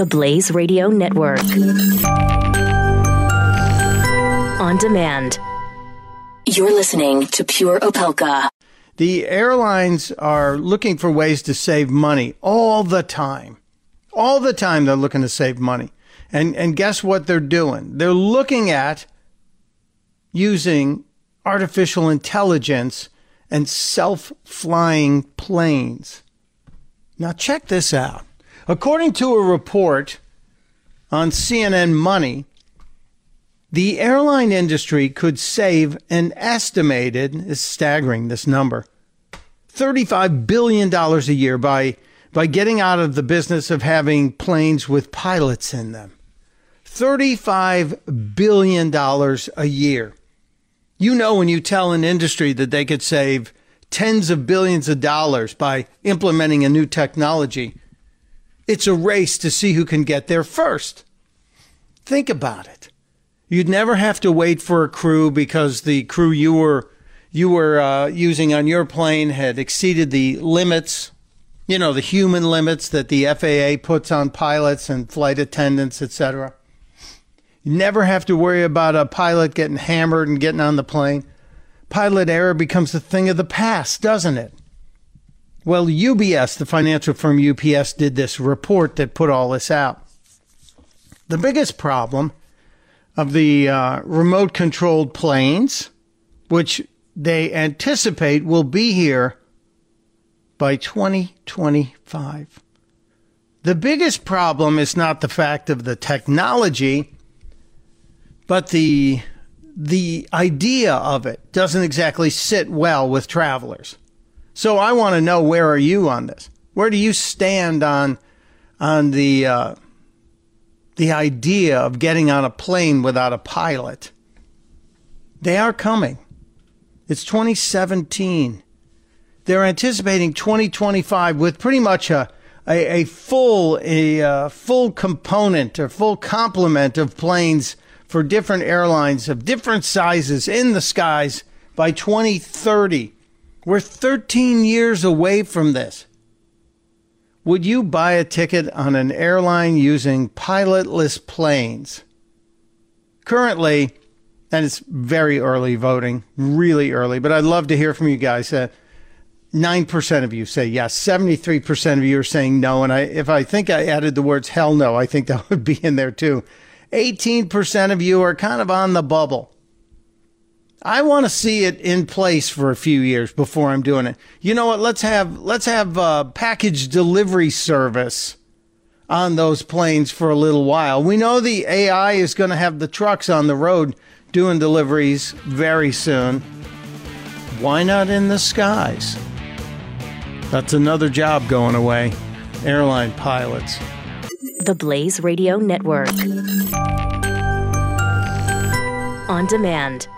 The Blaze Radio Network. On demand. You're listening to Pure Opelka. The airlines are looking for ways to save money all the time. All the time they're looking to save money. And and guess what they're doing? They're looking at using artificial intelligence and self-flying planes. Now check this out. According to a report on CNN Money, the airline industry could save an estimated, staggering this number, $35 billion a year by, by getting out of the business of having planes with pilots in them. $35 billion a year. You know, when you tell an industry that they could save tens of billions of dollars by implementing a new technology, it's a race to see who can get there first. Think about it. You'd never have to wait for a crew because the crew you were you were uh, using on your plane had exceeded the limits, you know, the human limits that the FAA puts on pilots and flight attendants, etc. You never have to worry about a pilot getting hammered and getting on the plane. Pilot error becomes a thing of the past, doesn't it? Well, UBS, the financial firm UPS, did this report that put all this out. The biggest problem of the uh, remote controlled planes, which they anticipate will be here by 2025. The biggest problem is not the fact of the technology, but the the idea of it doesn't exactly sit well with travelers. So I want to know where are you on this? Where do you stand on on the uh, the idea of getting on a plane without a pilot? They are coming. It's 2017. They're anticipating 2025 with pretty much a a, a full a uh, full component or full complement of planes for different airlines of different sizes in the skies by 2030. We're 13 years away from this. Would you buy a ticket on an airline using pilotless planes? Currently, and it's very early voting, really early, but I'd love to hear from you guys. Uh, 9% of you say yes, 73% of you are saying no. And I, if I think I added the words hell no, I think that would be in there too. 18% of you are kind of on the bubble. I want to see it in place for a few years before I'm doing it. You know what? Let's have let's have a package delivery service on those planes for a little while. We know the AI is going to have the trucks on the road doing deliveries very soon. Why not in the skies? That's another job going away. Airline pilots. The Blaze Radio Network. On demand